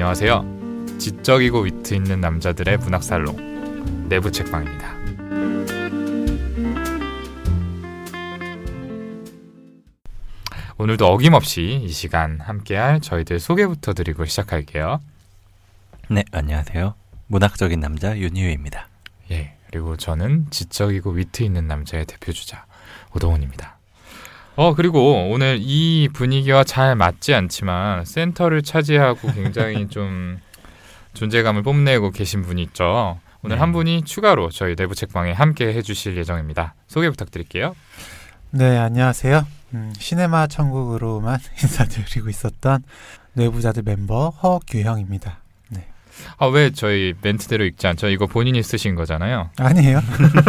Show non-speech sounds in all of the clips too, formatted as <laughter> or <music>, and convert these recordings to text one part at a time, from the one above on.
네, 안녕하세요. 지적이고 위트 있는 남자들의 문학 살롱 내부 책방입니다. 오늘도 어김없이 이 시간 함께할 저희들 소개부터 드리고 시작할게요. 네, 안녕하세요. 문학적인 남자 윤희우입니다. 예, 그리고 저는 지적이고 위트 있는 남자의 대표 주자 오동훈입니다. 어 그리고 오늘 이 분위기와 잘 맞지 않지만 센터를 차지하고 굉장히 <laughs> 좀 존재감을 뽐내고 계신 분이 있죠. 오늘 네. 한 분이 추가로 저희 내부 책방에 함께 해주실 예정입니다. 소개 부탁드릴게요. 네, 안녕하세요. 음, 시네마 천국으로만 <laughs> 인사드리고 있었던 내부자들 멤버 허규형입니다. 아왜 저희 멘트대로 읽지 않죠? 이거 본인이 쓰신 거잖아요. 아니에요?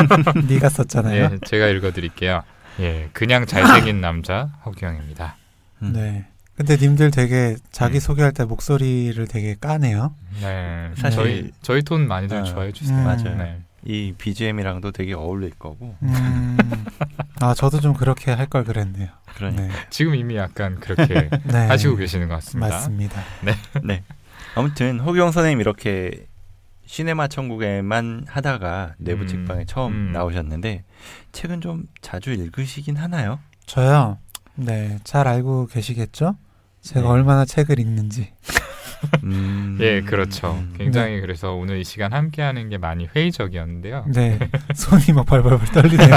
<laughs> 네가 썼잖아요. 예, 제가 읽어드릴게요. 예, 그냥 잘생긴 <laughs> 남자 허규영입니다. 음. 네. 근데 님들 되게 자기 음. 소개할 때 목소리를 되게 까네요. 네, 사실- 저희 저희 톤 많이들 어, 좋아해 주세요. 음. 맞아요. 네. 이 BGM이랑도 되게 어울릴 거고. 음, <laughs> 아 저도 좀 그렇게 할 걸 그랬네요. 그러니까. 네, 지금 이미 약간 그렇게 <laughs> 네. 하시고 계시는 것 같습니다. 맞습니다. 네. 아무튼 허경 선생님 이렇게 시네마 천국에만 하다가 내부 음, 책방에 처음 음. 나오셨는데 책은 좀 자주 읽으시긴 하나요? 저요. 네, 잘 알고 계시겠죠? 제가 네. 얼마나 책을 읽는지. <laughs> 음, 예, 그렇죠. 음. 굉장히 그래서 오늘 이 시간 함께 하는 게 많이 회의적이었는데요. 네, <laughs> 손이 막 벌벌벌 떨리네요.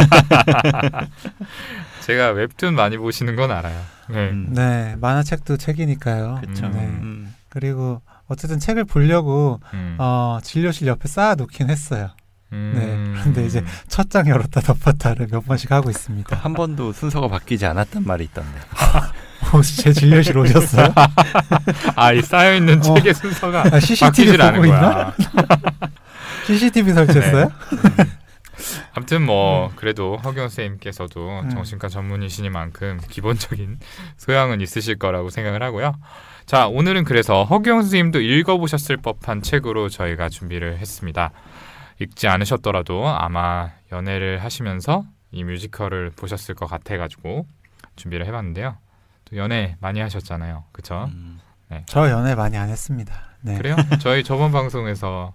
<laughs> 제가 웹툰 많이 보시는 건 알아요. 네. 음, 네, 만화책도 책이니까요. 그쵸. 네. 음. 그리고 어쨌든 책을 보려고 음. 어, 진료실 옆에 쌓아놓긴 했어요. 음. 네, 그런데 이제 첫 장 열었다 덮었다를 몇 번씩 하고 있습니다. 한 번도 순서가 바뀌지 않았단 말이 있던데. <laughs> 혹시 제 진료실 오셨어요? <laughs> 아, 이 쌓여 있는 어. 책의 순서가 아, CCTV 보고 있나? 거야. <laughs> CCTV 설치했어요? 아무튼 뭐 그래도 허경 쌤께서도 음. 정신과 전문이시니만큼 기본적인 소양은 있으실 거라고 생각을 하고요. 자, 오늘은 그래서 허경 선생님도 읽어보셨을 법한 책으로 저희가 준비를 했습니다. 읽지 않으셨더라도 아마 연애를 하시면서 이 뮤지컬을 보셨을 것 같아가지고 준비를 해봤는데요. 또 연애 많이 하셨잖아요, 그쵸? 음. 저 연애 많이 안 했습니다. 네. 그래요? 저희 저번 방송에서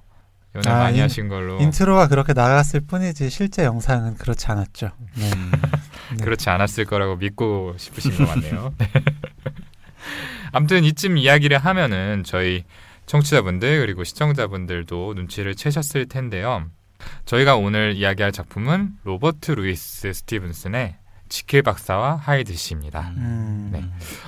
연애 아, 많이 인- 하신 걸로 인트로가 그렇게 나갔을 뿐이지 실제 영상은 그렇지 않았죠. 네. 음. 네. <laughs> 그렇지 않았을 거라고 믿고 싶으신 것 같네요. <laughs> 네. 아무튼 이쯤 이야기를 하면은 저희 청취자분들 그리고 시청자분들도 눈치를 채셨을 텐데요. 저희가 오늘 이야기할 작품은 로버트 루이스 스티븐슨의 지킬 박사와 하이드 씨입니다. 음. 네.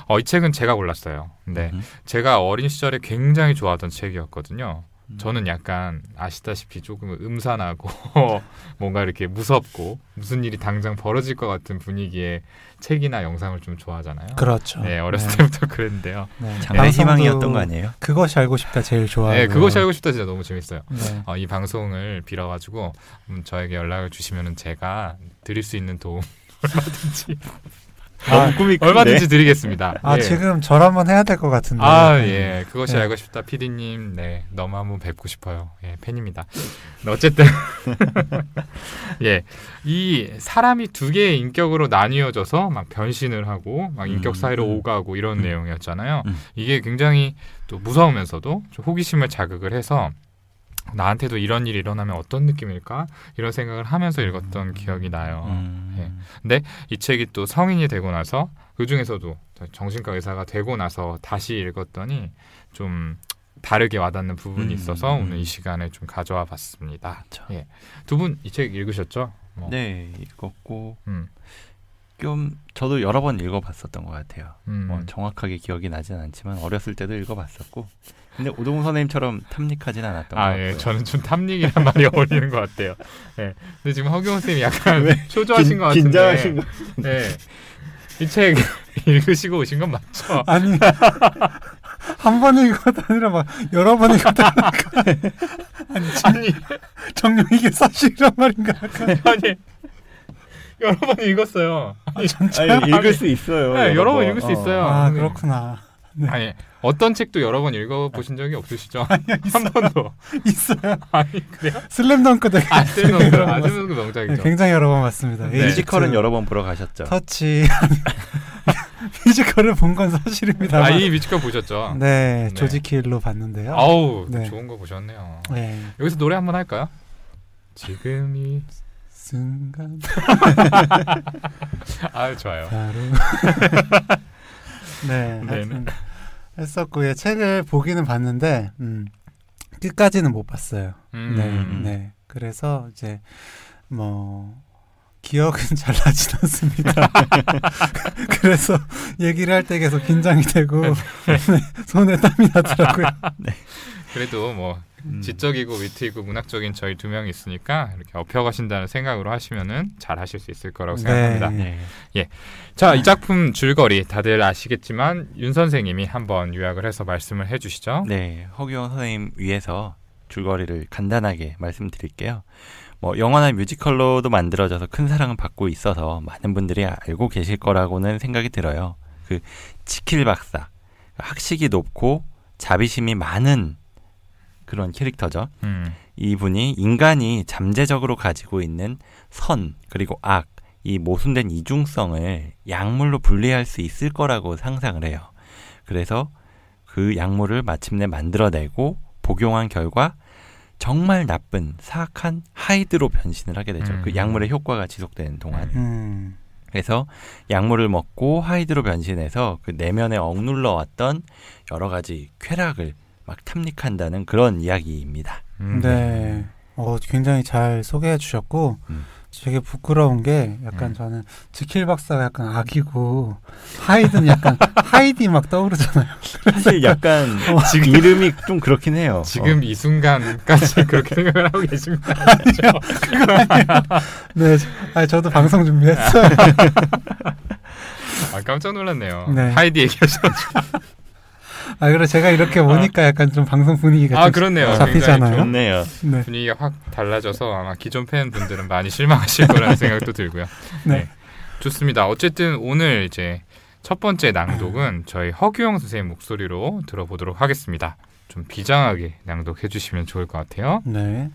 어, 이 책은 제가 골랐어요. 근데 음. 제가 어린 시절에 굉장히 좋아하던 책이었거든요. 음. 저는 약간 아시다시피 조금 음산하고 <laughs> 뭔가 이렇게 무섭고 무슨 일이 당장 벌어질 것 같은 분위기의 책이나 영상을 좀 좋아하잖아요. 그렇죠. 네, 어렸을 네. 때부터 그랬는데요. 네. 장래 방송도 희망이었던 거 아니에요? 그것이 알고 싶다 제일 좋아하고. 네, 그것이 알고 싶다 진짜 너무 재밌어요. 네. 어, 이 방송을 빌어가지고 음, 저에게 연락을 주시면은 제가 드릴 수 있는 도움 얼마든지 <laughs> 아, 꿈이 얼마든지 드리겠습니다. 아 예. 지금 절 한번 해야 될 것 같은데. 아, 네. 예. 그것이 네. 알고 싶다. 피디님, 네. 너무 한번 뵙고 싶어요. 예, 팬입니다. 네, 어쨌든. <laughs> 예. 이 사람이 두 개의 인격으로 나뉘어져서 막 변신을 하고, 막 인격 음, 사이로 음. 오가고 이런 음. 내용이었잖아요. 음. 이게 굉장히 또 무서우면서도 좀 호기심을 자극을 해서 나한테도 이런 일이 일어나면 어떤 느낌일까? 이런 생각을 하면서 읽었던 기억이 나요. 음. 이 책이 또 성인이 되고 나서 그 중에서도 정신과 의사가 되고 나서 다시 읽었더니 좀 다르게 와닿는 부분이 음, 있어서 음. 오늘 이 시간에 좀 가져와 봤습니다. 예. 두 분 이 책 읽으셨죠? 뭐. 네, 읽었고 음. 좀 저도 여러 번 읽어봤었던 것 같아요. 음. 뭐 정확하게 기억이 나진 않지만 어렸을 때도 읽어봤었고 근데 오동훈 선생님처럼 탐닉하진 않았던 것 아, 같고요. 예. 저는 좀 탐닉이란 말이 <laughs> 어울리는 것 같아요. 예. 근데 지금 허경 선생님이 약간 초조하신 것 같은데. 긴장하신 거. 네. 이책 <laughs> 읽으시고 오신 건 맞죠? <laughs> 아니 한번 읽어도 아니라 막 여러 번 읽어도 아니 아니, 정녕 이게 사실이란 말인가? 아니. 여러 번 읽었어요. 아니, 아니, 읽을 수 있어요. 네, 여러 번 번. 읽을 수 어. 있어요. 아 네. 그렇구나. 아니 어떤 책도 여러 번 읽어 보신 적이 없으시죠? <laughs> 한 번도 있어요. 아니 그래요? 슬램덩크 되게 아 쓸모없는 아 쓸모없는 네, 명작이죠. 굉장히 여러 번 봤습니다. 네. 뮤지컬은 여러 번 보러 가셨죠. 터치 <laughs> 뮤지컬을 본 건 사실입니다. 아, 이 뮤지컬 보셨죠? 네, 네. 조지킬로 봤는데요. 아우 네. 좋은 거 보셨네요. 네, 여기서 노래 한번 할까요? 지금 이 순간 <laughs> 아 좋아요. 바로 네, 네네. <laughs> 하여튼 했었고 예, 책을 보기는 봤는데 음, 끝까지는 못 봤어요. 음, 네, 음. 네. 그래서 이제 뭐 기억은 <laughs> 잘 나진 않습니다. <laughs> 그래서 얘기를 할 때 계속 긴장이 되고 네, 손에 땀이 나더라고요. 그래도 뭐 음. 지적이고 위트이고 문학적인 저희 두 명이 있으니까 이렇게 업혀가신다는 생각으로 하시면은 잘 하실 수 있을 거라고 생각합니다. 네. 네. 자, 이 작품 줄거리 다들 아시겠지만 윤 선생님이 한번 요약을 해서 말씀을 해주시죠. 네, 허규영 선생님 위해서 줄거리를 간단하게 말씀드릴게요. 뭐 영화나 뮤지컬로도 만들어져서 큰 사랑을 받고 있어서 많은 분들이 알고 계실 거라고는 생각이 들어요. 그 지킬 박사, 학식이 높고 자비심이 많은 그런 캐릭터죠. 음, 이분이 인간이 잠재적으로 가지고 있는 선 그리고 악, 이 모순된 이중성을 약물로 분리할 수 있을 거라고 상상을 해요. 그래서 그 약물을 마침내 만들어내고 복용한 결과 정말 나쁜 사악한 하이드로 변신을 하게 되죠. 음. 그 약물의 효과가 지속되는 동안. 음, 그래서 약물을 먹고 하이드로 변신해서 그 내면에 억눌러 왔던 여러 가지 쾌락을 막 탐닉한다는 그런 이야기입니다. 음, 네. 어, 굉장히 잘 소개해 주셨고 음. 되게 부끄러운 게 약간 음. 저는 지킬 박사가 약간 악이고 하이드는 약간 <laughs> 하이디 막 떠오르잖아요. 사실 약간 어. 지금 이름이 좀 그렇긴 해요. 지금 이 순간까지 <laughs> 그렇게 생각을 하고 계십니다. <laughs> 네, 아 저도 방송 준비했어요. 아 깜짝 놀랐네요. 네. 하이디 얘기하셔서 아 그래 제가 이렇게 보니까 약간 좀 방송 분위기가 아좀 그렇네요. 잡히잖아요. 좋네요. 네, 분위기가 확 달라져서 아마 기존 팬분들은 많이 실망하실 거라는 <laughs> 생각도 들고요. 네. 네. 좋습니다. 어쨌든 오늘 이제 첫 번째 낭독은 저희 허규영 선생님 목소리로 들어보도록 하겠습니다. 좀 비장하게 낭독해 주시면 좋을 것 같아요. 네.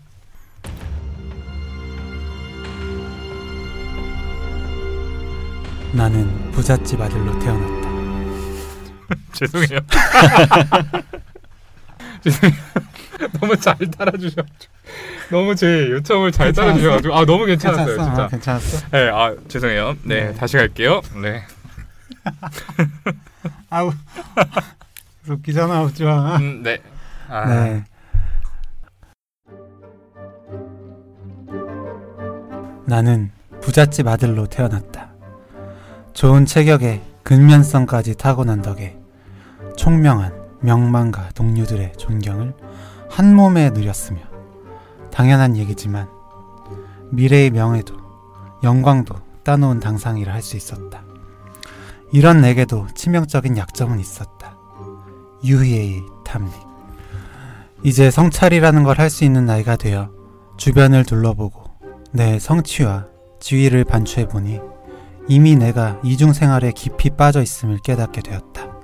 나는 부잣집 아들로 태어났다. 죄송해요. <laughs> 죄송해요. 너무 잘 따라주셔. 너무 제 요청을 잘? 따라주셔가지고 아 너무 괜찮았어요 괜찮았어? 진짜. 아, 괜찮았어? 네, 아 죄송해요. 네, 네. 다시 갈게요. 네. <laughs> 아우 <laughs> 웃기잖아 웃지 마. 음, 네. 아, 네. 나는 부잣집 아들로 태어났다. 좋은 체격에 근면성까지 타고난 덕에 총명한 명망가 동료들의 존경을 한 몸에 누렸으며 당연한 얘기지만 미래의 명예도 영광도 따놓은 당상이라 할 수 있었다. 이런 내게도 치명적인 약점은 있었다. 유희의 탐닉. 이제 성찰이라는 걸 할 수 있는 나이가 되어 주변을 둘러보고 내 성취와 지위를 반추해 보니 이미 내가 이중 생활에 깊이 빠져 있음을 깨닫게 되었다.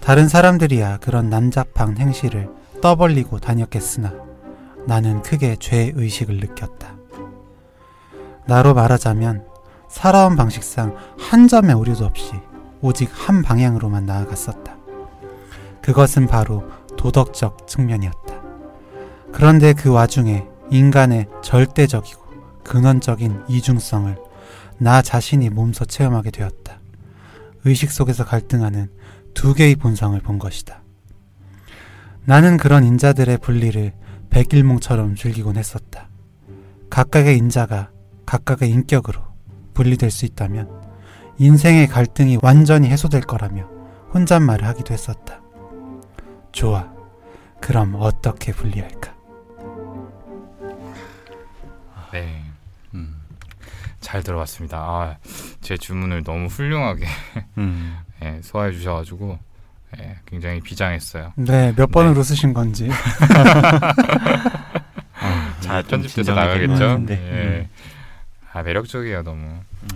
다른 사람들이야 그런 난잡한 행실을 떠벌리고 다녔겠으나 나는 크게 죄 의식을 느꼈다. 나로 말하자면 살아온 방식상 한 점의 오류도 없이 오직 한 방향으로만 나아갔었다. 그것은 바로 도덕적 측면이었다. 그런데 그 와중에 인간의 절대적이고 근원적인 이중성을 나 자신이 몸소 체험하게 되었다. 의식 속에서 갈등하는 두 개의 본성을 본 것이다. 나는 그런 인자들의 분리를 백일몽처럼 즐기곤 했었다. 각각의 인자가 각각의 인격으로 분리될 수 있다면 인생의 갈등이 완전히 해소될 거라며 혼잣말을 하기도 했었다. 좋아. 그럼 어떻게 분리할까? 네. 음. 잘 들어봤습니다. 아, 제 주문을 너무 훌륭하게 음. 예, 소화해 주셔가지고 예, 굉장히 비장했어요. 네, 몇 번을 네. 웃으신 건지. <laughs> 아, 잘좀 편집돼서 나가겠죠. 예. 아 매력적이에요 너무. 음.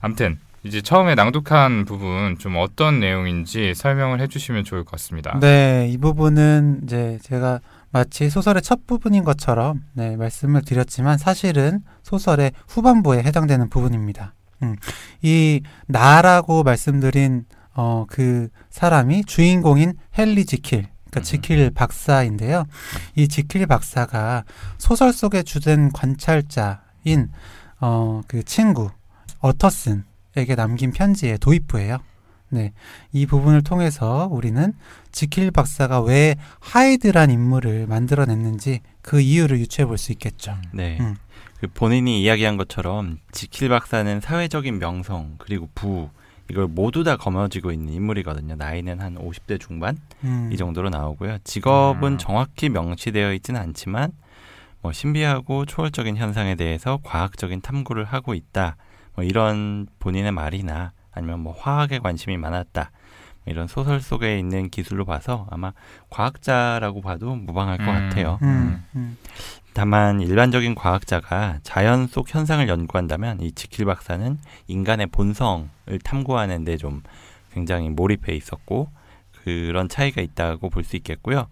아무튼 이제 처음에 낭독한 부분 좀 어떤 내용인지 설명을 해주시면 좋을 것 같습니다. 네, 이 부분은 이제 제가 마치 소설의 첫 부분인 것처럼 네, 말씀을 드렸지만 사실은 소설의 후반부에 해당되는 부분입니다. 이 나라고 말씀드린 어 그 사람이 주인공인 헨리 지킬 그러니까 음. 지킬 박사인데요. 이 지킬 박사가 소설 속에 주된 관찰자인 어 그 친구 어터슨에게 남긴 편지의 도입부예요. 네. 이 부분을 통해서 우리는 지킬 박사가 왜 하이드란 인물을 만들어냈는지 그 이유를 유추해 볼 수 있겠죠. 네. 음. 그 본인이 이야기한 것처럼 지킬 박사는 사회적인 명성 그리고 부 이걸 모두 다 거머쥐고 있는 인물이거든요. 나이는 한 50대 중반 음. 이 정도로 나오고요. 직업은 음. 정확히 명시되어 있지는 않지만 뭐 신비하고 초월적인 현상에 대해서 과학적인 탐구를 하고 있다. 뭐 이런 본인의 말이나 아니면 뭐 화학에 관심이 많았다. 뭐 이런 소설 속에 있는 기술로 봐서 아마 과학자라고 봐도 무방할 것 음. 같아요. 음. 음. 다만 일반적인 과학자가 자연 속 현상을 연구한다면 이 지킬 박사는 인간의 본성을 탐구하는 데 좀 굉장히 몰입해 있었고 그런 차이가 있다고 볼 수 있겠고요.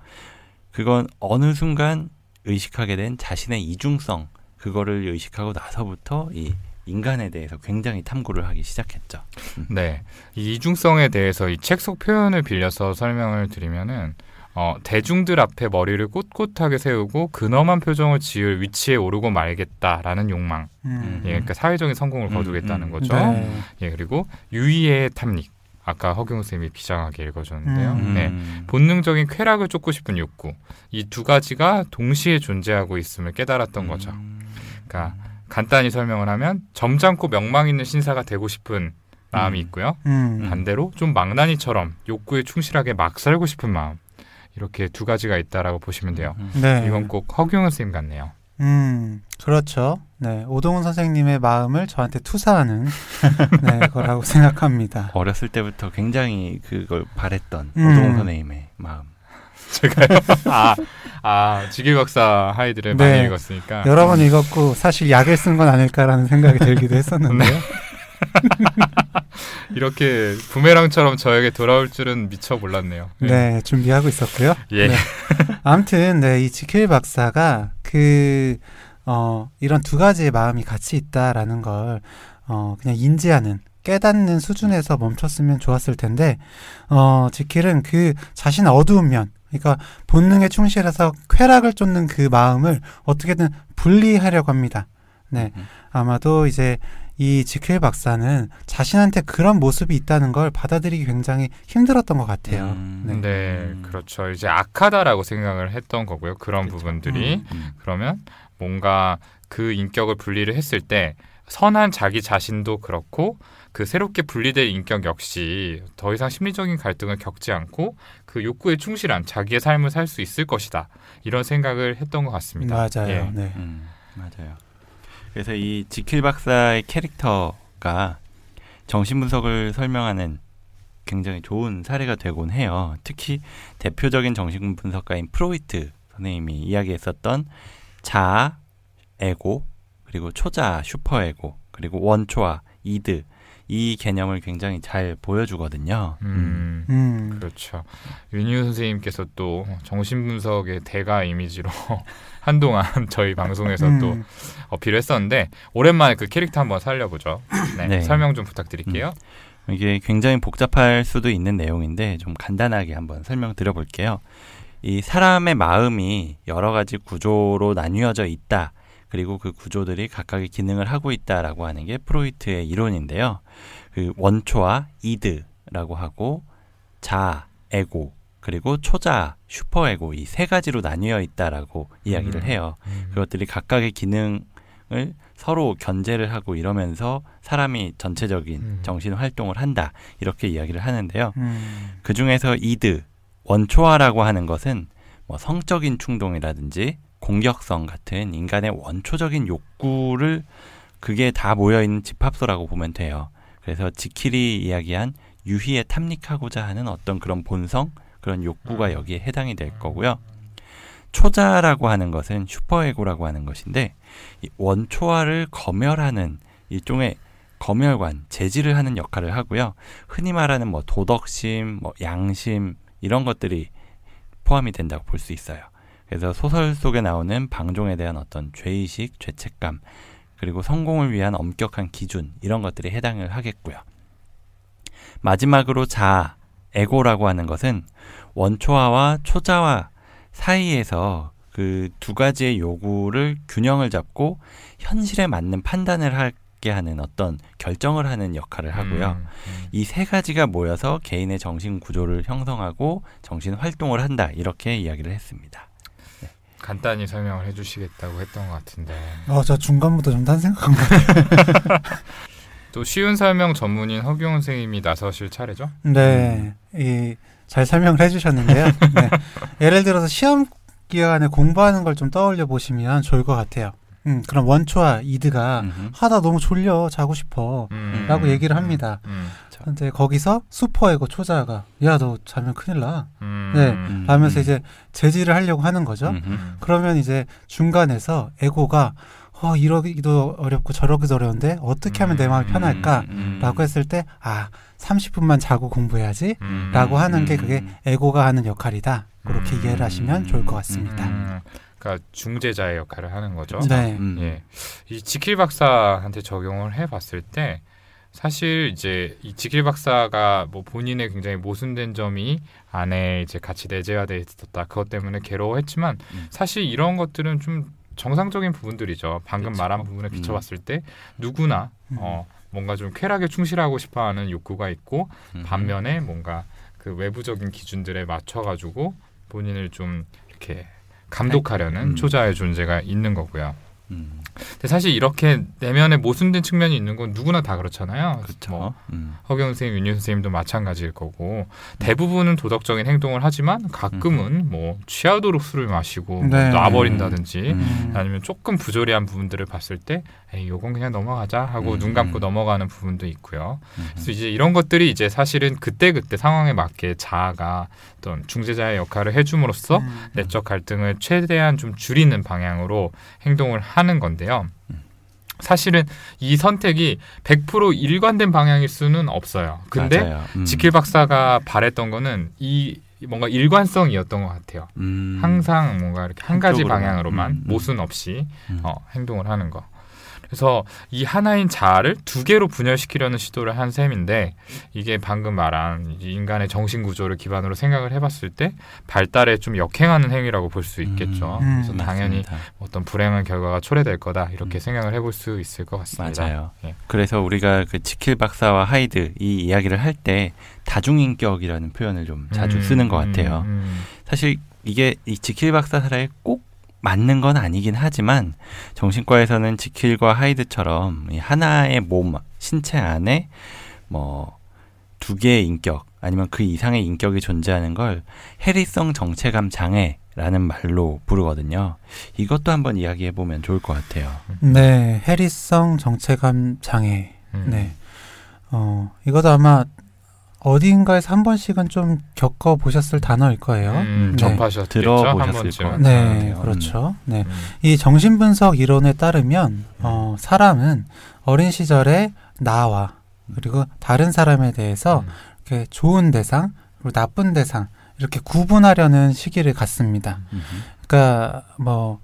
그건 어느 순간 의식하게 된 자신의 이중성 그거를 의식하고 나서부터 이 인간에 대해서 굉장히 탐구를 하기 시작했죠. 네. 이 이중성에 대해서 이 책 속 표현을 빌려서 설명을 드리면은 어, 대중들 앞에 머리를 꼿꼿하게 세우고 근엄한 표정을 지을 위치에 오르고 말겠다라는 욕망. 음. 예, 그러니까 사회적인 성공을 음, 거두겠다는 음. 거죠. 네. 예, 그리고 유의의 탐닉. 아까 허경 쌤이 비장하게 읽어줬는데요. 음. 네. 본능적인 쾌락을 쫓고 싶은 욕구. 이 두 가지가 동시에 존재하고 있음을 깨달았던 거죠. 음. 그러니까 간단히 설명을 하면 점잖고 명망 있는 신사가 되고 싶은 마음이 음. 있고요. 음. 반대로 좀 망나니처럼 욕구에 충실하게 막 살고 싶은 마음. 이렇게 두 가지가 있다라고 보시면 돼요. 음. 네. 이건 꼭 허경은 쌤 같네요. 음, 그렇죠. 네, 오동훈 선생님의 마음을 저한테 투사하는 <laughs> 네, 거라고 생각합니다. 어렸을 때부터 굉장히 그걸 바랬던 음. 오동훈 선생님의 마음. 제가요? <laughs> 아, 아 지길 박사 하이드를 네. 많이 읽었으니까. 여러 번 읽었고 사실 약을 쓴 건 아닐까라는 생각이 들기도 했었는데요. <laughs> <laughs> 이렇게 부메랑처럼 저에게 돌아올 줄은 미처 몰랐네요. 네, 준비하고 있었고요. 예. 네. 아무튼 네, 이 지킬 박사가 그 어, 이런 두 가지의 마음이 같이 있다라는 걸 어, 그냥 인지하는 깨닫는 수준에서 멈췄으면 좋았을 텐데 어, 지킬은 그 자신의 어두운 면 그러니까 본능에 충실해서 쾌락을 쫓는 그 마음을 어떻게든 분리하려고 합니다. 네. 음. 아마도 이제 이 지킬 박사는 자신한테 그런 모습이 있다는 걸 받아들이기 굉장히 힘들었던 것 같아요. 음. 네. 네, 음. 그렇죠. 이제 악하다라고 생각을 했던 거고요. 그런 그렇죠. 부분들이 음. 그러면 뭔가 그 인격을 분리를 했을 때 선한 자기 자신도 그렇고 그 새롭게 분리된 인격 역시 더 이상 심리적인 갈등을 겪지 않고 그 욕구에 충실한 자기의 삶을 살 수 있을 것이다 이런 생각을 했던 것 같습니다. 맞아요. 예. 네. 음, 맞아요. 그래서 이 지킬 박사의 캐릭터가 정신 분석을 설명하는 굉장히 좋은 사례가 되곤 해요. 특히 대표적인 정신 분석가인 프로이트 선생님이 이야기했었던 자아, 에고, 그리고 초자아, 슈퍼에고, 그리고 원초아, 이드 이 개념을 굉장히 잘 보여주거든요. 음, 음. 그렇죠. 윤희우 선생님께서 또 정신분석의 대가 이미지로 <laughs> 한동안 저희 방송에서 또 음. 어필을 했었는데 오랜만에 그 캐릭터 한번 살려보죠. 네, 네. 설명 좀 부탁드릴게요. 이게 굉장히 복잡할 수도 있는 내용인데 좀 간단하게 한번 설명드려 볼게요. 이 사람의 마음이 여러 가지 구조로 나뉘어져 있다. 그리고 그 구조들이 각각의 기능을 하고 있다라고 하는 게 프로이트의 이론인데요. 그 원초와 이드라고 하고 자, 에고, 그리고 초자, 슈퍼에고 이 세 가지로 나뉘어 있다라고 이야기를 음. 해요. 음. 그것들이 각각의 기능을 서로 견제를 하고 이러면서 사람이 전체적인 음. 정신 활동을 한다 이렇게 이야기를 하는데요. 음. 그 중에서 이드 원초화라고 하는 것은 뭐 성적인 충동이라든지 공격성 같은 인간의 원초적인 욕구를 그게 다 모여 있는 집합소라고 보면 돼요. 그래서 지킬이 이야기한 유희에 탐닉하고자 하는 어떤 그런 본성 그런 욕구가 음. 여기에 해당이 될 거고요. 초자라고 하는 것은 슈퍼에고라고 하는 것인데 이 원초화를 검열하는 일종의 검열관, 제지를 하는 역할을 하고요. 흔히 말하는 뭐 도덕심, 뭐 양심 이런 것들이 포함이 된다고 볼 수 있어요. 그래서 소설 속에 나오는 방종에 대한 어떤 죄의식, 죄책감 그리고 성공을 위한 엄격한 기준 이런 것들이 해당을 하겠고요. 마지막으로 자, 에고라고 하는 것은 원초화와 초자화 사이에서 그 두 가지의 요구를 균형을 잡고 현실에 맞는 판단을 하게 하는 어떤 결정을 하는 역할을 하고요. 음, 음. 이세 가지가 모여서 개인의 정신 구조를 형성하고 정신 활동을 한다. 이렇게 이야기를 했습니다. 간단히 설명을 해주시겠다고 했던 것 같은데 어, 저 중간부터 좀 딴 생각한 것 같아요. <laughs> 또 쉬운 설명 전문인 허경 선생님이 나서실 차례죠? 네, 이, 잘 설명을 해주셨는데요. 네. 예를 들어서 시험 기간에 공부하는 걸 좀 떠올려 보시면 좋을 것 같아요. 음, 그럼 원초와 이드가 음흠. 하다 너무 졸려 자고 싶어 음, 라고 음, 얘기를 음, 합니다. 음, 근데 거기서 슈퍼에고 초자가 야 너 자면 큰일 나 음, 네, 음, 라면서 음. 이제 제지를 하려고 하는 거죠. 음, 그러면 이제 중간에서 에고가 어 이러기도 어렵고 저러기도 어려운데 어떻게 하면 내 마음이 음, 편할까? 음. 라고 했을 때 아 30분만 자고 공부해야지 음, 라고 하는 게 음. 그게 에고가 하는 역할이다. 그렇게 음. 이해를 하시면 좋을 것 같습니다. 음, 그러니까 중재자의 역할을 하는 거죠. 네. 음. 예, 이 지킬 박사한테 적용을 해봤을 때 사실 이제 이 지킬 박사가 뭐 본인의 굉장히 모순된 점이 안에 이제 같이 내재화돼 있었다. 그것 때문에 괴로워했지만 음. 사실 이런 것들은 좀 정상적인 부분들이죠. 방금 그쵸. 말한 부분에 음. 비춰봤을 때 누구나 음. 어, 뭔가 좀 쾌락에 충실하고 싶어하는 욕구가 있고 음. 반면에 뭔가 그 외부적인 기준들에 맞춰가지고 본인을 좀 이렇게 감독하려는 음. 초자의 존재가 있는 거고요. 음. 근데 사실 이렇게 내면에 모순된 측면이 있는 건 누구나 다 그렇잖아요. 그렇죠. 뭐 음. 허경 선생님, 윤유 선생님도 마찬가지일 거고 대부분은 도덕적인 행동을 하지만 가끔은 뭐 취하도록 술을 마시고 뭐 네. 놔버린다든지 음. 아니면 조금 부조리한 부분들을 봤을 때 에이 요건 그냥 넘어가자 하고 음. 눈 감고 넘어가는 부분도 있고요. 음. 그래서 이제 이런 것들이 이제 사실은 그때 그때 상황에 맞게 자아가 어떤 중재자의 역할을 해줌으로써 음. 내적 갈등을 최대한 좀 줄이는 방향으로 행동을 하는 건데요. 음. 사실은 이 선택이 100% 일관된 방향일 수는 없어요. 근데. 음. 지킬 박사가 바랬던 거는 이 뭔가 일관성이었던 것 같아요. 음. 항상 뭔가 이렇게 한 가지. 방향으로만 음, 음. 모순 없이 음. 어, 행동을 하는 거. 그래서 이 하나인 자아를 두 개로 분열시키려는 시도를 한 셈인데 이게 방금 말한 이 인간의 정신 구조를 기반으로 생각을 해봤을 때 발달에 좀 역행하는 행위라고 볼 수 있겠죠. 음, 그래서 당연히 맞습니다. 어떤 불행한 결과가 초래될 거다 이렇게 음. 생각을 해볼 수 있을 것 같습니다. 맞아요. 예. 그래서 우리가 그 지킬 박사와 하이드 이 이야기를 할 때 다중인격이라는 표현을 좀 자주 음, 쓰는 것 같아요. 음, 음. 사실 이게 이 지킬 박사 사례에 꼭 맞는 건 아니긴 하지만 정신과에서는 지킬과 하이드처럼 이 하나의 몸, 신체 안에 뭐 두 개의 인격 아니면 그 이상의 인격이 존재하는 걸 해리성 정체감 장애 라는 말로 부르거든요. 이것도 한번 이야기해 보면 좋을 것 같아요. 네, 해리성 정체감 장애. 음. 네. 어, 이것도 아마 어딘가에서 한 번씩은 좀 겪어 보셨을 단어일 거예요. 음, 네. 접하셨겠죠 들어보셨을. 거예요. 네, 음. 그렇죠. 네. 음. 이 정신분석 이론에 따르면 어, 사람은 어린 시절에 나와 그리고 다른 사람에 대해서 음. 이렇게 좋은 대상 그리고 나쁜 대상 이렇게 구분하려는 시기를 갖습니다. 음흠. 그러니까 뭐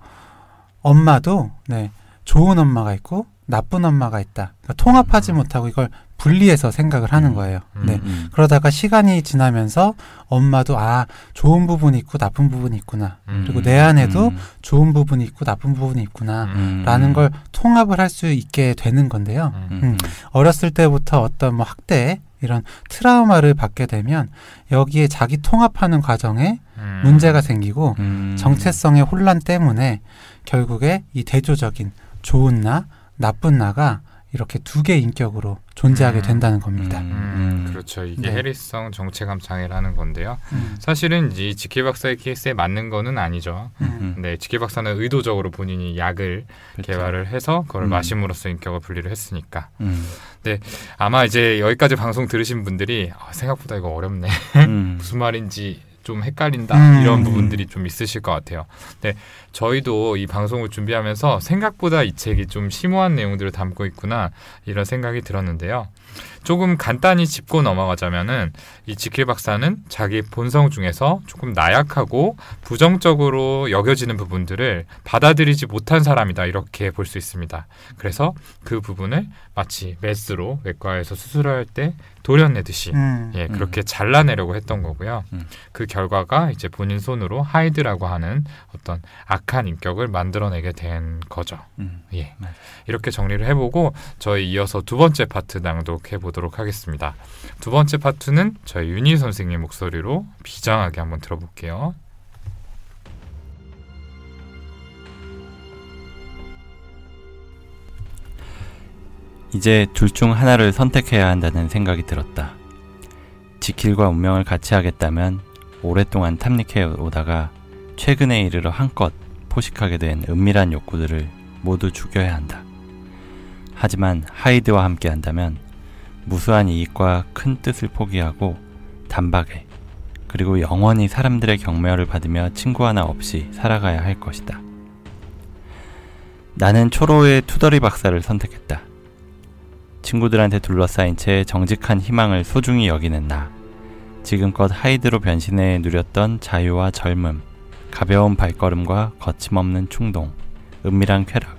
엄마도 네 좋은 엄마가 있고 나쁜 엄마가 있다. 그러니까 통합하지 음. 못하고 이걸 분리해서 생각을 하는 음. 거예요. 음. 네. 음. 그러다가 시간이 지나면서 엄마도 아 좋은 부분이 있고 나쁜 부분이 있구나. 음. 그리고 내 안에도 음. 좋은 부분이 있고 나쁜 부분이 있구나. 음. 라는 걸 통합을 할 수 있게 되는 건데요. 음. 음. 어렸을 때부터 어떤 뭐 학대 이런 트라우마를 받게 되면 여기에 자기 통합하는 과정에 음. 문제가 생기고 음. 정체성의 혼란 때문에 결국에 이 대조적인 좋은 나, 나쁜 나가 이렇게 두 개의 인격으로 존재하게 음. 된다는 겁니다. 음, 그렇죠. 이게 네. 해리성 정체감 장애라는 건데요. 음. 사실은 이 지킬 박사의 케이스에 맞는 거는 아니죠. 음. 네, 지킬 박사는 의도적으로 본인이 약을 그렇죠. 개발을 해서 그걸 음. 마심으로써 인격을 분리를 했으니까 음. 아마 이제 여기까지 방송 들으신 분들이 아, 생각보다 이거 어렵네 음. <laughs> 무슨 말인지 좀 헷갈린다 음. 이런 부분들이 좀 있으실 것 같아요. 근데 저희도 이 방송을 준비하면서 생각보다 이 책이 좀 심오한 내용들을 담고 있구나 이런 생각이 들었는데요. 조금 간단히 짚고 넘어가자면은 이 지킬 박사는 자기 본성 중에서 조금 나약하고 부정적으로 여겨지는 부분들을 받아들이지 못한 사람이다 이렇게 볼 수 있습니다. 그래서 그 부분을 마치 메스로 외과에서 수술할 때 도려내듯이 음. 예 그렇게 잘라내려고 했던 거고요. 음. 그 결과가 이제 본인 손으로 하이드라고 하는 어떤 악한 인격을 만들어내게 된 거죠. 음. 예. 맞아요. 이렇게 정리를 해보고 저희 이어서 두 번째 파트 낭독해 보도록 하겠습니다. 두 번째 파트는 저희 윤희 선생님 목소리로 비장하게 한번 들어볼게요. 이제 둘 중 하나를 선택해야 한다는 생각이 들었다. 지킬과 운명을 같이 하겠다면 오랫동안 탐닉해 오다가 최근에 이르러 한껏 포식하게 된 은밀한 욕구들을 모두 죽여야 한다. 하지만 하이드와 함께 한다면 무수한 이익과 큰 뜻을 포기하고 단박에 그리고 영원히 사람들의 경멸을 받으며 친구 하나 없이 살아가야 할 것이다. 나는 초로의 투덜이 박사를 선택했다. 친구들한테 둘러싸인 채 정직한 희망을 소중히 여기는 나. 지금껏 하이드로 변신해 누렸던 자유와 젊음, 가벼운 발걸음과 거침없는 충동, 은밀한 쾌락.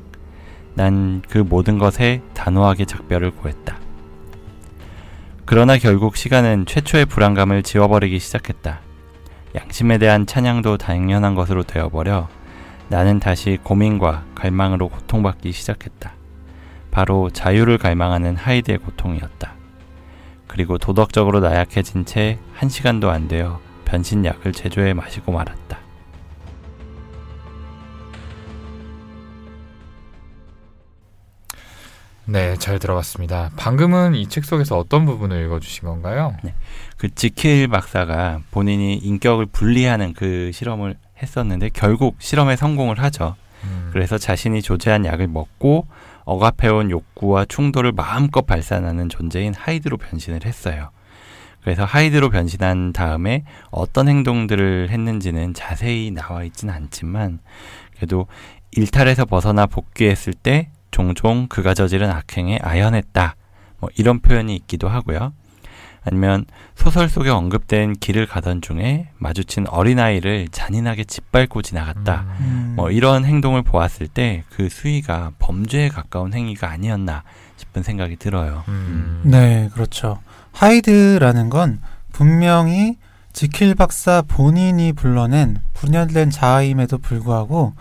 난 그 모든 것에 단호하게 작별을 고했다. 그러나 결국 시간은 최초의 불안감을 지워버리기 시작했다. 양심에 대한 찬양도 당연한 것으로 되어버려 나는 다시 고민과 갈망으로 고통받기 시작했다. 바로 자유를 갈망하는 하이드의 고통이었다. 그리고 도덕적으로 나약해진 채 한 시간도 안 되어 변신약을 제조해 마시고 말았다. 네, 잘 들어봤습니다. 방금은 이 책 속에서 어떤 부분을 읽어주신 건가요? 그 지킬 박사가 본인이 인격을 분리하는 그 실험을 했었는데 결국 실험에 성공을 하죠. 음, 그래서 자신이 조제한 약을 먹고 억압해온 욕구와 충돌을 마음껏 발산하는 존재인 하이드로 변신을 했어요. 그래서 하이드로 변신한 다음에 어떤 행동들을 했는지는 자세히 나와 있진 않지만 그래도 일탈에서 벗어나 복귀했을 때 종종 그가 저지른 악행에 아연했다. 뭐 이런 표현이 있기도 하고요. 아니면 소설 속에 언급된 길을 가던 중에 마주친 어린아이를 잔인하게 짓밟고 지나갔다. 음, 음. 뭐 이런 행동을 보았을 때 그 수위가 범죄에 가까운 행위가 아니었나 싶은 생각이 들어요. 음, 네, 그렇죠. 하이드라는 건 분명히 지킬 박사 본인이 불러낸 분열된 자아임에도 불구하고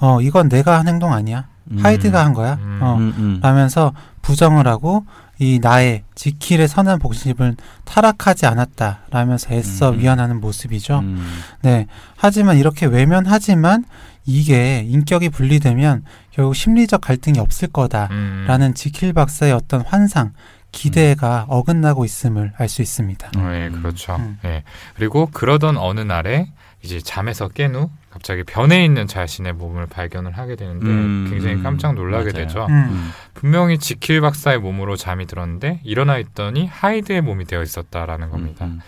어 이건 내가 한 행동 아니야. 음. 하이드가 한 거야. 음. 어. 음, 음. 라면서 부정을 하고 이 나의 지킬의 선한 복심을 타락하지 않았다. 라면서 애써 음. 위안하는 모습이죠. 음. 네. 하지만 이렇게 외면하지만 이게 인격이 분리되면 결국 심리적 갈등이 없을 거다. 음. 라는 지킬 박사의 어떤 환상, 기대가 어긋나고 있음을 알 수 있습니다. 네, 그렇죠. 음. 네. 그리고 그러던 어느 날에 이제 잠에서 깬 후 갑자기 변해 있는 자신의 몸을 발견을 하게 되는데 음, 굉장히 깜짝 놀라게 맞아요. 되죠. 음. 음. 분명히 지킬 박사의 몸으로 잠이 들었는데 일어나 있더니 하이드의 몸이 되어 있었다라는 겁니다. 음,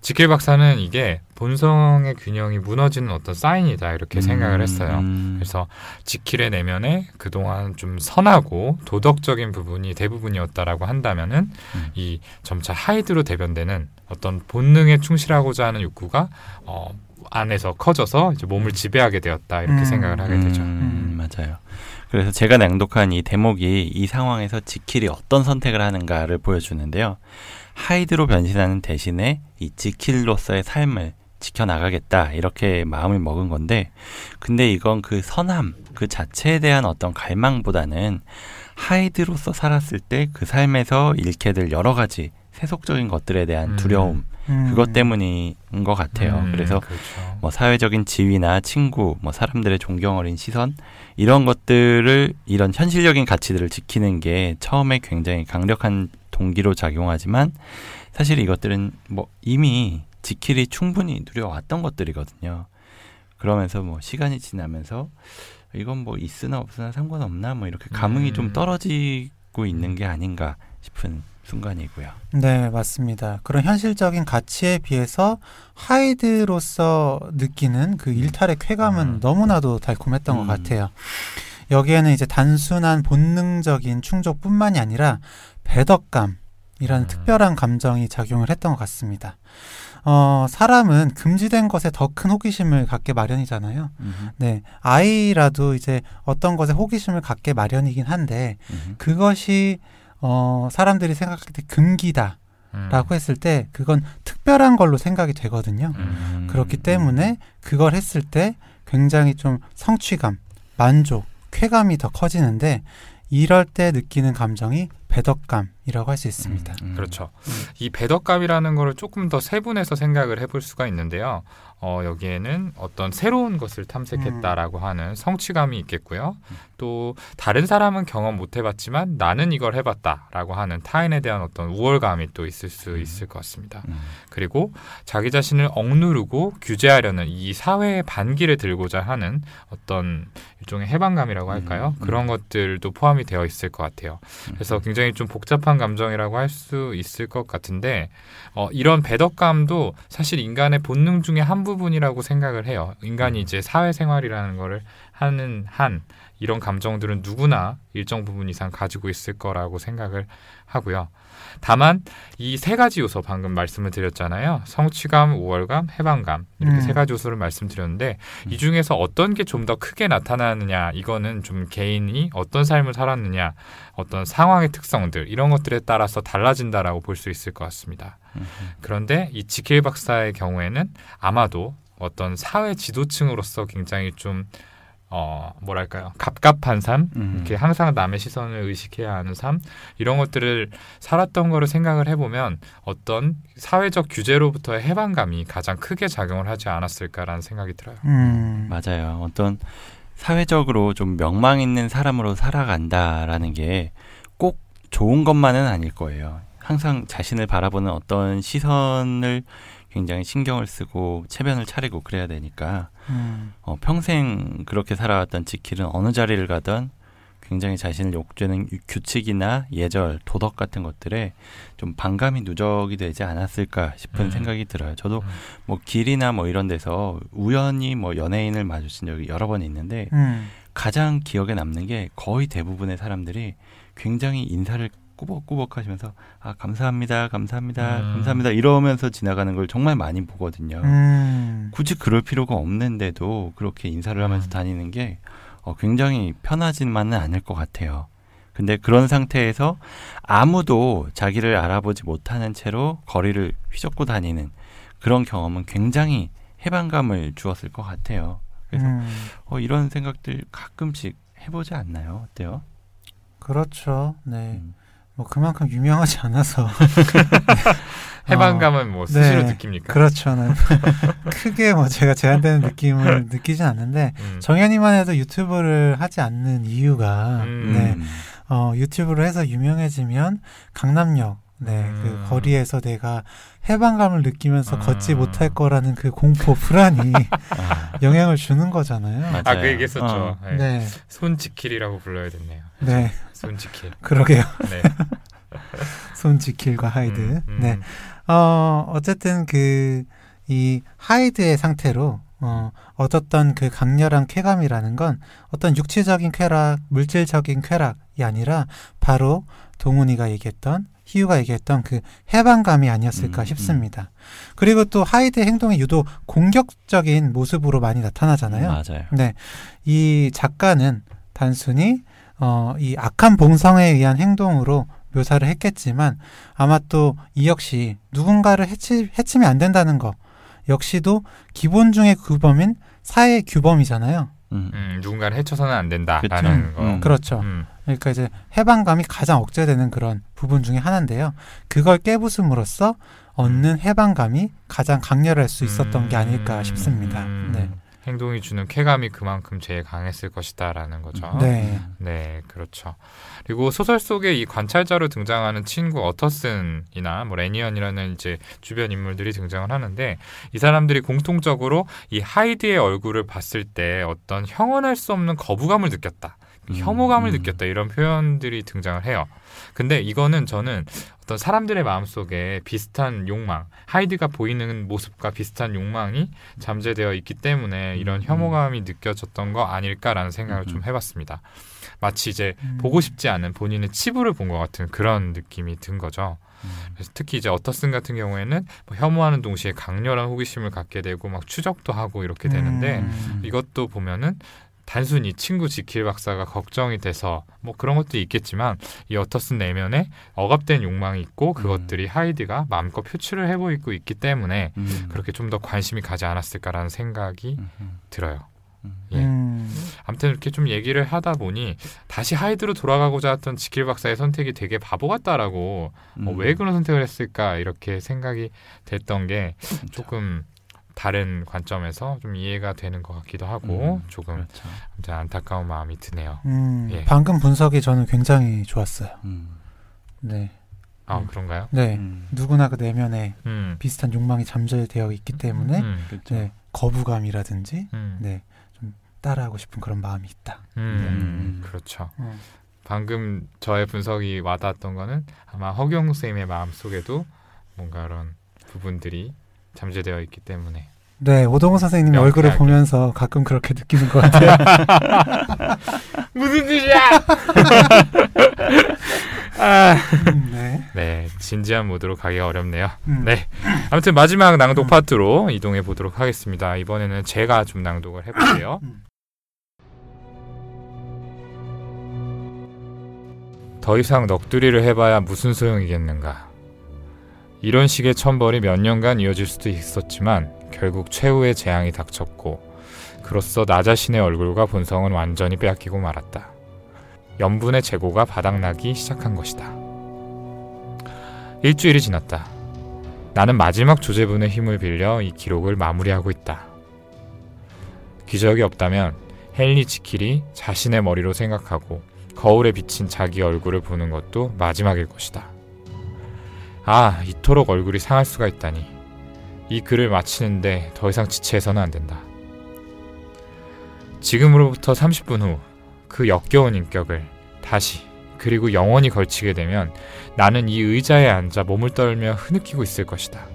지킬 박사는 이게 본성의 균형이 무너지는 어떤 사인이다 이렇게 음. 생각을 했어요. 음. 그래서 지킬의 내면에 그동안 좀 선하고 도덕적인 부분이 대부분이었다라고 한다면은 음. 이 점차 하이드로 대변되는 어떤 본능에 충실하고자 하는 욕구가 어, 안에서 커져서 이제 몸을 지배하게 되었다 이렇게 음. 생각을 하게 되죠. 음, 맞아요. 그래서 제가 낭독한 이 대목이 이 상황에서 지킬이 어떤 선택을 하는가를 보여주는데요. 하이드로 변신하는 대신에 이 지킬로서의 삶을 지켜나가겠다 이렇게 마음을 먹은 건데 근데 이건 그 선함 그 자체에 대한 어떤 갈망보다는 하이드로서 살았을 때 그 삶에서 잃게 될 여러 가지 세속적인 것들에 대한 음. 두려움 음. 그것 때문인 것 같아요. 음, 그래서 그렇죠. 뭐 사회적인 지위나 친구, 뭐 사람들의 존경 어린 시선 이런 것들을 이런 현실적인 가치들을 지키는 게 처음에 굉장히 강력한 동기로 작용하지만 사실 이것들은 뭐 이미 지킬이 충분히 누려왔던 것들이거든요. 그러면서 뭐 시간이 지나면서 이건 뭐 있으나 없으나 상관없나 뭐 이렇게 감흥이 음. 좀 떨어지고 있는 게 아닌가 싶은 순간이고요. 네, 맞습니다. 그런 현실적인 가치에 비해서 하이드로서 느끼는 그 일탈의 쾌감은 음. 너무나도 달콤했던 것 음. 같아요. 여기에는 이제 단순한 본능적인 충족뿐만이 아니라 배덕감 이라는 음. 특별한 감정이 작용을 했던 것 같습니다. 어, 사람은 금지된 것에 더 큰 호기심을 갖게 마련이잖아요. 음흠, 네, 아이라도 이제 어떤 것에 호기심을 갖게 마련이긴 한데 음흠. 그것이 어, 사람들이 생각할 때 금기다. 음. 라고 했을 때 그건 특별한 걸로 생각이 되거든요. 음. 그렇기 때문에 그걸 했을 때 굉장히 좀 성취감, 만족, 쾌감이 더 커지는데 이럴 때 느끼는 감정이 배덕감이라고 할 수 있습니다. 음, 음. 그렇죠. 이 배덕감이라는 거를 조금 더 세분해서 생각을 해볼 수가 있는데요. 어, 여기에는 어떤 새로운 것을 탐색했다라고 하는 성취감이 있겠고요. 또 다른 사람은 경험 못 해봤지만 나는 이걸 해봤다라고 하는 타인에 대한 어떤 우월감이 또 있을 수 있을 것 같습니다. 음. 그리고 자기 자신을 억누르고 규제하려는 이 사회의 반기를 들고자 하는 어떤 일종의 해방감이라고 할까요? 음, 음. 그런 것들도 포함이 되어 있을 것 같아요. 그래서 굉장히 좀 복잡한 감정이라고 할 수 있을 것 같은데 어, 이런 배덕감도 사실 인간의 본능 중에 한 부분이라고 생각을 해요. 인간이 음. 이제 사회생활이라는 거를 하는 한 이런 감정들은 누구나 일정 부분 이상 가지고 있을 거라고 생각을 하고요. 다만 이 세 가지 요소 방금 말씀을 드렸잖아요. 성취감, 우월감, 해방감 이렇게 음. 세 가지 요소를 말씀드렸는데 음. 이 중에서 어떤 게 좀 더 크게 나타나느냐 이거는 좀 개인이 어떤 삶을 살았느냐 어떤 상황의 특성들 이런 것들에 따라서 달라진다라고 볼 수 있을 것 같습니다. 음. 그런데 이 지킬 박사의 경우에는 아마도 어떤 사회 지도층으로서 굉장히 좀 어, 뭐랄까요. 갑갑한 삶, 음. 이렇게 항상 남의 시선을 의식해야 하는 삶, 이런 것들을 살았던 거를 생각을 해보면 어떤 사회적 규제로부터의 해방감이 가장 크게 작용을 하지 않았을까라는 생각이 들어요. 음, 맞아요. 어떤 사회적으로 좀 명망 있는 사람으로 살아간다라는 게 꼭 좋은 것만은 아닐 거예요. 항상 자신을 바라보는 어떤 시선을 굉장히 신경을 쓰고 체면을 차리고 그래야 되니까 음, 어, 평생 그렇게 살아왔던 지킬은 어느 자리를 가든 굉장히 자신을 욕되는 유- 규칙이나 예절, 도덕 같은 것들에 좀 반감이 누적이 되지 않았을까 싶은 음. 생각이 들어요. 저도 음. 뭐 길이나 뭐 이런 데서 우연히 뭐 연예인을 마주친 적이 여러 번 있는데 음, 가장 기억에 남는 게 거의 대부분의 사람들이 굉장히 인사를 꾸벅꾸벅 하시면서 아 감사합니다 감사합니다 음. 감사합니다 이러면서 지나가는 걸 정말 많이 보거든요. 음, 굳이 그럴 필요가 없는데도 그렇게 인사를 하면서 음. 다니는 게 어, 굉장히 편하지만은 않을 것 같아요. 근데 그런 상태에서 아무도 자기를 알아보지 못하는 채로 거리를 휘젓고 다니는 그런 경험은 굉장히 해방감을 주었을 것 같아요. 그래서 음, 어, 이런 생각들 가끔씩 해보지 않나요? 어때요? 그렇죠. 네, 음. 뭐 그만큼 유명하지 않아서 <laughs> 해방감은 뭐 스스로 네. 느낍니까? 그렇죠. 네. <laughs> 크게 뭐 제가 제한되는 느낌을 <laughs> 느끼진 않는데 음. 정현이만 해도 유튜브를 하지 않는 이유가 음. 네, 음. 어, 유튜브를 해서 유명해지면 강남역 네, 음. 그 거리에서 내가 해방감을 느끼면서 음. 걷지 못할 거라는 그 공포 불안이 아, <laughs> <laughs> 영향을 주는 거잖아요. 맞아요. 아, 그 얘기했었죠. 어. 네. 네, 손지킬이라고 불러야겠네요. 네, 손지킬. <laughs> 그러게요. 네. 손지킬과 하이드. 음, 음. 네, 어, 어쨌든 그, 이 하이드의 상태로, 어, 얻었던 그 강렬한 쾌감이라는 건 어떤 육체적인 쾌락, 물질적인 쾌락이 아니라 바로 동훈이가 얘기했던, 희우가 얘기했던 그 해방감이 아니었을까 음, 싶습니다. 그리고 또 하이드의 행동이 유독 공격적인 모습으로 많이 나타나잖아요. 맞아요. 네. 이 작가는 단순히 어, 이 악한 봉성에 의한 행동으로 묘사를 했겠지만 아마 또 이 역시 누군가를 해치, 해치면 안 된다는 거 역시도 기본 중의 규범인 사회 규범이잖아요. 음. 음, 누군가를 해쳐서는 안 된다라는 그쵸. 거. 음. 그렇죠. 음. 그러니까 이제 해방감이 가장 억제되는 그런 부분 중에 하나인데요. 그걸 깨부숨으로써 얻는 해방감이 가장 강렬할 수 있었던 게 아닐까 음. 싶습니다. 음. 네. 행동이 주는 쾌감이 그만큼 제일 강했을 것이다라는 거죠. 네. 네, 그렇죠. 그리고 소설 속에 이 관찰자로 등장하는 친구 어터슨이나 뭐 레니언이라는 이제 주변 인물들이 등장을 하는데 이 사람들이 공통적으로 이 하이드의 얼굴을 봤을 때 어떤 형언할 수 없는 거부감을 느꼈다. 음, 혐오감을 음. 느꼈다 이런 표현들이 등장을 해요. 근데 이거는 저는 어떤 사람들의 마음속에 비슷한 욕망, 하이드가 보이는 모습과 비슷한 욕망이 잠재되어 있기 때문에 이런 음. 혐오감이 느껴졌던 거 아닐까라는 생각을 음. 좀 해봤습니다. 마치 이제 음. 보고 싶지 않은 본인의 치부를 본 것 같은 그런 느낌이 든 거죠. 음. 그래서 특히 이제 어터슨 같은 경우에는 뭐 혐오하는 동시에 강렬한 호기심을 갖게 되고 막 추적도 하고 이렇게 되는데 음. 이것도 보면은 단순히 친구 지킬 박사가 걱정이 돼서 뭐 그런 것도 있겠지만 이 어터슨 내면에 억압된 욕망이 있고 그것들이 하이드가 마음껏 표출을 해보이고 있기 때문에 음. 그렇게 좀 더 관심이 가지 않았을까라는 생각이 음, 음, 들어요. 음. 예. 음. 아무튼 이렇게 좀 얘기를 하다 보니 다시 하이드로 돌아가고자 했던 지킬 박사의 선택이 되게 바보 같다라고 어, 음. 왜 그런 선택을 했을까 이렇게 생각이 됐던 게. 조금 다른 관점에서 좀 이해가 되는 것 같기도 하고 음, 조금 그렇죠. 안타까운 마음이 드네요. 음. 예. 방금 분석이 저는 굉장히 좋았어요. 음. 네. 아 음. 그런가요? 네. 음. 누구나 그 내면에 음. 비슷한 욕망이 잠재되어 있기 때문에 음. 그렇죠. 네. 거부감이라든지 음. 네. 좀 따라하고 싶은 그런 마음이 있다. 음. 음. 그렇죠. 음. 방금 저의 분석이 와닿았던 거는 아마 허경 선생님의 마음 속에도 뭔가 그런 부분들이 잠재되어 있기 때문에 네, 오동호 선생님 명쾌하게. 얼굴을 보면서 가끔 그렇게 느끼는 것 같아요. <laughs> 무슨 뜻이야? <laughs> 아. 음, 네. 네, 진지한 모드로 가기가 어렵네요. 음. 네. 아무튼 마지막 낭독 음. 파트로 이동해 보도록 하겠습니다. 이번에는 제가 좀 낭독을 해볼게요. 음. 더 이상 넋두리를 해봐야 무슨 소용이겠는가. 이런 식의 천벌이 몇 년간 이어질 수도 있었지만 결국 최후의 재앙이 닥쳤고 그로써 나 자신의 얼굴과 본성은 완전히 빼앗기고 말았다. 염분의 재고가 바닥나기 시작한 것이다. 일주일이 지났다. 나는 마지막 조제분의 힘을 빌려 이 기록을 마무리하고 있다. 기적이 없다면 헨리 지킬이 자신의 머리로 생각하고 거울에 비친 자기 얼굴을 보는 것도 마지막일 것이다. 아, 이토록 얼굴이 상할 수가 있다니. 이 글을 마치는데 더 이상 지체해서는 안 된다. 지금으로부터 30분 후 그 역겨운 인격을 다시 그리고 영원히 걸치게 되면 나는 이 의자에 앉아 몸을 떨며 흐느끼고 있을 것이다.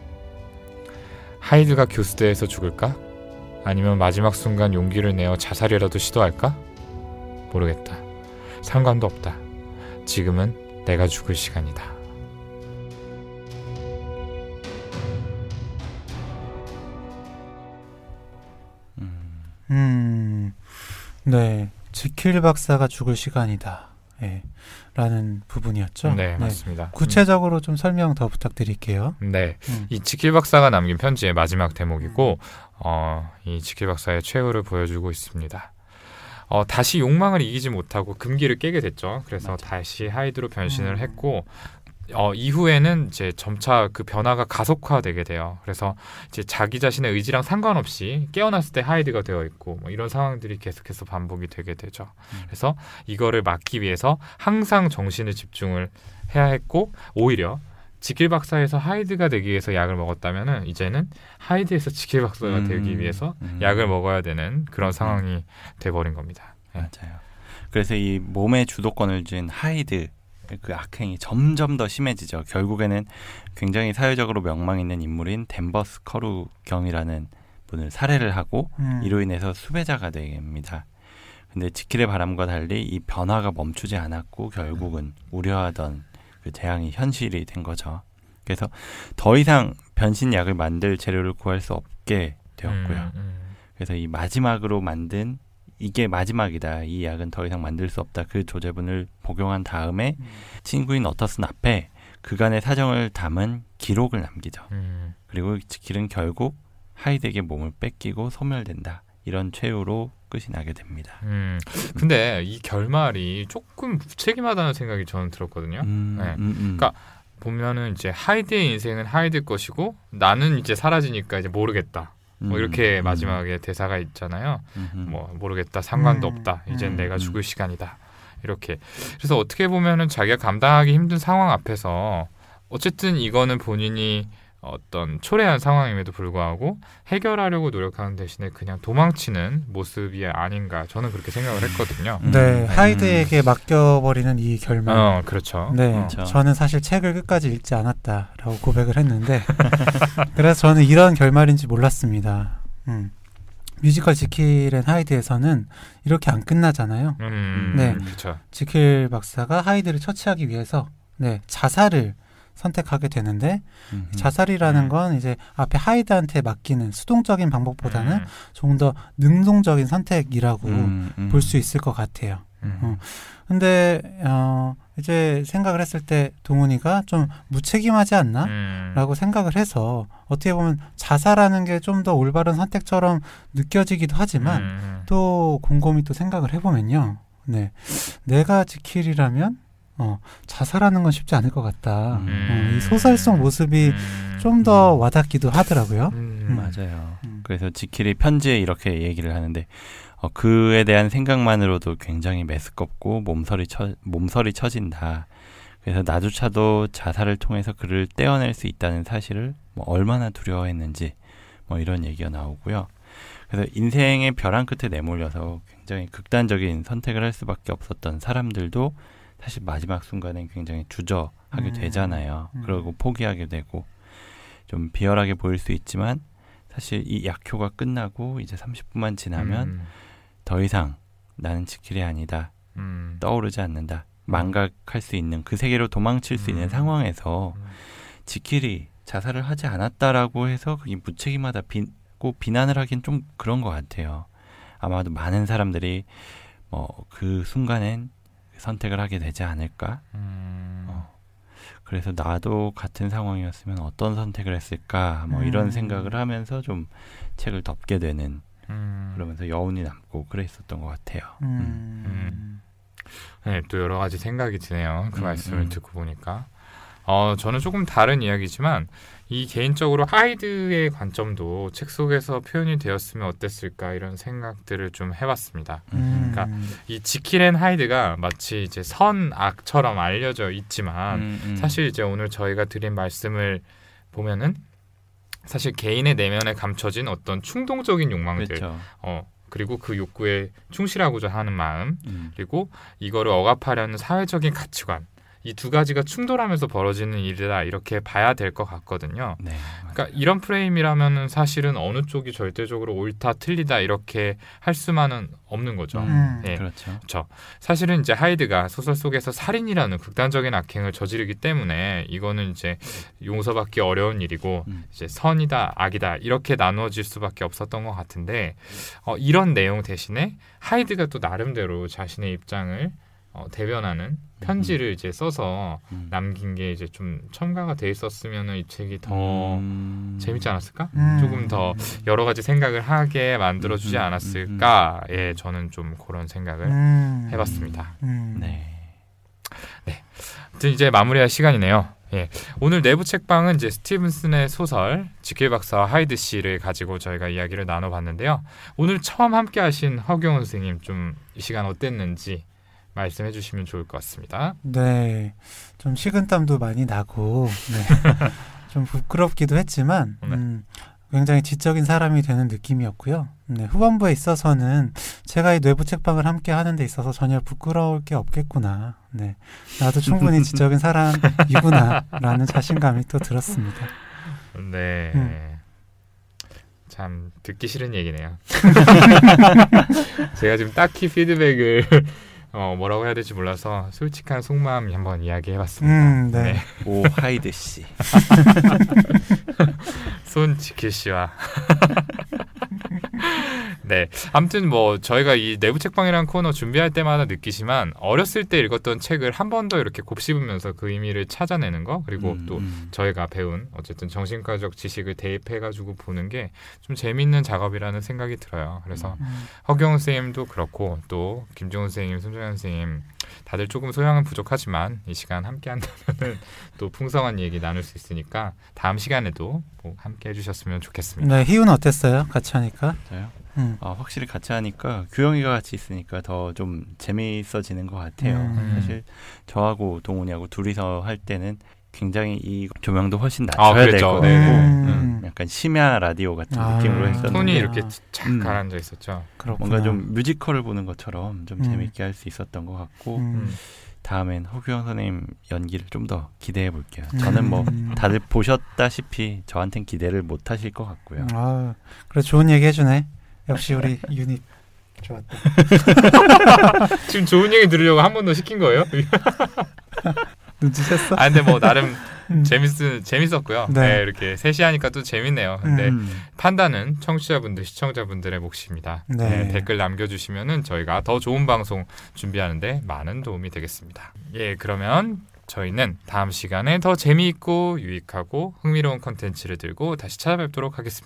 하이드가 교수대에서 죽을까? 아니면 마지막 순간 용기를 내어 자살이라도 시도할까? 모르겠다. 상관도 없다. 지금은 내가 죽을 시간이다. 음. 음, 네. 지킬 박사가 죽을 시간이다. 예. 라는 부분이었죠. 네, 맞습니다. 구체적으로 좀 설명 더 부탁드릴게요. 음, 네, 음. 이 지킬 박사가 남긴 편지의 마지막 대목이고, 어, 이 지킬 박사의 최후를 보여주고 있습니다. 어, 다시 욕망을 이기지 못하고 금기를 깨게 됐죠. 그래서 맞아. 다시 하이드로 변신을 음. 했고, 어, 이후에는 이제 점차 그 변화가 가속화되게 돼요. 그래서 이제 자기 자신의 의지랑 상관없이 깨어났을 때 하이드가 되어 있고 뭐 이런 상황들이 계속해서 반복이 되게 되죠. 음. 그래서 이거를 막기 위해서 항상 정신을 집중을 해야 했고 오히려 지킬 박사에서 하이드가 되기 위해서 약을 먹었다면은 이제는 하이드에서 지킬 박사가 음. 되기 위해서 음. 약을 먹어야 되는 그런 상황이 돼버린 겁니다. 네. 맞아요. 그래서 이 몸의 주도권을 쥔 하이드 그 악행이 점점 더 심해지죠. 결국에는 굉장히 사회적으로 명망 있는 인물인 덴버스 커루 경이라는 분을 살해를 하고 음. 이로 인해서 수배자가 됩니다. 근데 지킬의 바람과 달리 이 변화가 멈추지 않았고 결국은 우려하던 그 재앙이 현실이 된 거죠. 그래서 더 이상 변신약을 만들 재료를 구할 수 없게 되었고요. 음, 음. 그래서 이 마지막으로 만든 이게 마지막이다. 이 약은 더 이상 만들 수 없다. 그 조제분을 복용한 다음에 음. 친구인 어터슨 앞에 그간의 사정을 담은 기록을 남기죠. 음. 그리고 지킬은 결국 하이드에게 몸을 뺏기고 소멸된다. 이런 최후로 끝이 나게 됩니다. 음. 근데 이 결말이 조금 무책임하다는 생각이 저는 들었거든요. 음, 네. 음, 음. 그러니까 보면은 이제 하이드의 인생은 하이드 것이고 나는 이제 사라지니까 이제 모르겠다. 뭐 음, 이렇게 음, 마지막에 대사가 있잖아요. 음, 음. 뭐 모르겠다 상관도 음, 없다 이젠 음, 내가 음. 죽을 시간이다 이렇게 그래서 어떻게 보면은 자기가 감당하기 힘든 상황 앞에서 어쨌든 이거는 본인이 어떤 초래한 상황임에도 불구하고 해결하려고 노력하는 대신에 그냥 도망치는 모습이 아닌가 저는 그렇게 생각을 했거든요. 음. 네, 하이드에게 맡겨버리는 이 결말. 어, 그렇죠. 네, 어. 그렇죠. 저는 사실 책을 끝까지 읽지 않았다라고 고백을 했는데, <laughs> 그래서 저는 이런 결말인지 몰랐습니다. 음. 뮤지컬 지킬 앤 하이드에서는 이렇게 안 끝나잖아요. 음, 네. 그렇죠. 지킬 박사가 하이드를 처치하기 위해서 네, 자살을 선택하게 되는데 음, 음. 자살이라는 음. 건 이제 앞에 하이드한테 맡기는 수동적인 방법보다는 음, 좀더 능동적인 선택이라고 음, 음. 볼수 있을 것 같아요. 음. 어. 근데 어 이제 생각을 했을 때 동훈이가 좀 무책임하지 않나? 음. 라고 생각을 해서 어떻게 보면 자살하는 게 좀 더 올바른 선택처럼 느껴지기도 하지만 음. 또 곰곰이 또 생각을 해보면요. 네. 내가 지킬이라면 어, 자살하는 건 쉽지 않을 것 같다. 음. 어, 이 소설 속 모습이 음. 좀더 와닿기도 하더라고요. 음. 음. 맞아요. 음. 그래서 지킬이 편지에 이렇게 얘기를 하는데 어, 그에 대한 생각만으로도 굉장히 메스껍고 몸서리 쳐 몸서리 쳐진다. 그래서 나조차도 자살을 통해서 그를 떼어낼 수 있다는 사실을 뭐 얼마나 두려워했는지 뭐 이런 얘기가 나오고요. 그래서 인생의 벼랑 끝에 내몰려서 굉장히 극단적인 선택을 할 수밖에 없었던 사람들도 사실 마지막 순간엔 굉장히 주저하게 음. 되잖아요. 음. 그리고 포기하게 되고 좀 비열하게 보일 수 있지만 사실 이 약효가 끝나고 이제 30분만 지나면 음. 더 이상 나는 지킬이 아니다. 음. 떠오르지 않는다. 망각할 수 있는 그 세계로 도망칠 수 있는 음. 상황에서 음. 지킬이 자살을 하지 않았다라고 해서 그게 무책임하다 빈고 비난을 하긴 좀 그런 것 같아요. 아마도 많은 사람들이 뭐 그 순간엔 선택을 하게 되지 않을까. 음. 어. 그래서 나도 같은 상황이었으면 어떤 선택을 했을까 뭐 음. 이런 생각을 하면서 좀 책을 덮게 되는 음. 그러면서 여운이 남고 그랬었던 것 같아요. 음. 음. 네, 또 여러 가지 생각이 드네요. 그 음, 말씀을 음. 듣고 보니까. 어, 저는 조금 다른 이야기지만 이 개인적으로 하이드의 관점도 책 속에서 표현이 되었으면 어땠을까 이런 생각들을 좀 해봤습니다. 음. 그러니까 이 지킬 앤 하이드가 마치 이제 선악처럼 알려져 있지만 음, 음. 사실 이제 오늘 저희가 드린 말씀을 보면은 사실 개인의 내면에 감춰진 어떤 충동적인 욕망들, 그렇죠. 어 그리고 그 욕구에 충실하고자 하는 마음, 음. 그리고 이거를 억압하려는 사회적인 가치관 이 두 가지가 충돌하면서 벌어지는 일이다 이렇게 봐야 될 것 같거든요. 네. 그러니까 이런 프레임이라면은 사실은 어느 쪽이 절대적으로 옳다 틀리다 이렇게 할 수만은 없는 거죠. 음. 예. 그렇죠. 그렇죠. 사실은 이제 하이드가 소설 속에서 살인이라는 극단적인 악행을 저지르기 때문에 이거는 이제 용서받기 어려운 일이고 음. 이제 선이다 악이다 이렇게 나누어질 수밖에 없었던 것 같은데 어, 이런 내용 대신에 하이드가 또 나름대로 자신의 입장을 어, 대변하는 편지를 이제 써서 음. 남긴 게 이제 좀 첨가가 돼 있었으면은 이 책이 더 음. 재밌지 않았을까? 음. 조금 더 여러 가지 생각을 하게 만들어 주지 음, 음, 않았을까? 예, 저는 좀 그런 생각을 음. 해봤습니다. 음. 네. 아무튼 이제 마무리할 시간이네요. 예. 오늘 뇌부 책방은 이제 스티븐슨의 소설 지킬 박사와 하이드 씨를 가지고 저희가 이야기를 나눠봤는데요. 오늘 처음 함께 하신 허경원 선생님 좀 이 시간 어땠는지 말씀해 주시면 좋을 것 같습니다. 네, 좀 식은땀도 많이 나고 네. <laughs> 좀 부끄럽기도 했지만 네. 음, 굉장히 지적인 사람이 되는 느낌이었고요. 네, 후반부에 있어서는 제가 이 내부 책방을 함께 하는 데 있어서 전혀 부끄러울 게 없겠구나. 네, 나도 충분히 <laughs> 지적인 사람이구나라는 자신감이 또 들었습니다. 네. 음. 참 듣기 싫은 얘기네요. <laughs> 제가 지금 딱히 피드백을 어, 뭐라고 해야 될지 몰라서 솔직한 속마음 한번 이야기해봤습니다. 음, 네. 오 하이드 씨. <laughs> 손 지킬 씨와 <laughs> 네 아무튼 뭐 저희가 이 뇌부 책방이라는 코너 준비할 때마다 느끼지만 어렸을 때 읽었던 책을 한 번 더 이렇게 곱씹으면서 그 의미를 찾아내는 거 그리고 음, 또 음. 저희가 배운 어쨌든 정신과적 지식을 대입해 가지고 보는 게 좀 재밌는 작업이라는 생각이 들어요. 그래서 음, 허경 선생님도 그렇고 또 김종훈 선생님, 손정현 선생님 다들 조금 소양은 부족하지만 이 시간 함께 한다면은 <laughs> 또 풍성한 얘기 나눌 수 있으니까 다음 시간에도 뭐 함께 해주셨으면 좋겠습니다. 네, 희우는 어땠어요? 같이 하니까? 저요? 음. 아, 확실히 같이 하니까 규영이가 같이 있으니까 더 좀 재미있어지는 것 같아요. 음. 사실 저하고 동훈이하고 둘이서 할 때는 굉장히 이 조명도 훨씬 아, 낮춰야 될 그랬죠. 거고 네. 음, 약간 심야 라디오 같은 아. 느낌으로 했었는데 손이 아. 이렇게 착 음. 가라앉아 있었죠. 그렇구나. 뭔가 좀 뮤지컬을 보는 것처럼 좀 음. 재밌게 할 수 있었던 것 같고 음. 음. 다음엔 허규영 선생님 연기를 좀 더 기대해 볼게요. 저는 뭐 음. 다들 보셨다시피 저한텐 기대를 못 하실 것 같고요. 아, 그래 좋은 얘기 해주네. 역시 우리 유닛 좋았다. <laughs> 지금 좋은 얘기 들으려고 한 번 더 시킨 거예요? <laughs> 눈치챘어? 아 근데 뭐 나름 음. 재밌 재밌었고요. 네. 네. 이렇게 셋이 하니까 또 재밌네요. 근데 음. 판단은 청취자분들, 시청자분들의 몫입니다. 네. 네, 댓글 남겨주시면은 저희가 더 좋은 방송 준비하는데 많은 도움이 되겠습니다. 예, 그러면 저희는 다음 시간에 더 재미있고 유익하고 흥미로운 컨텐츠를 들고 다시 찾아뵙도록 하겠습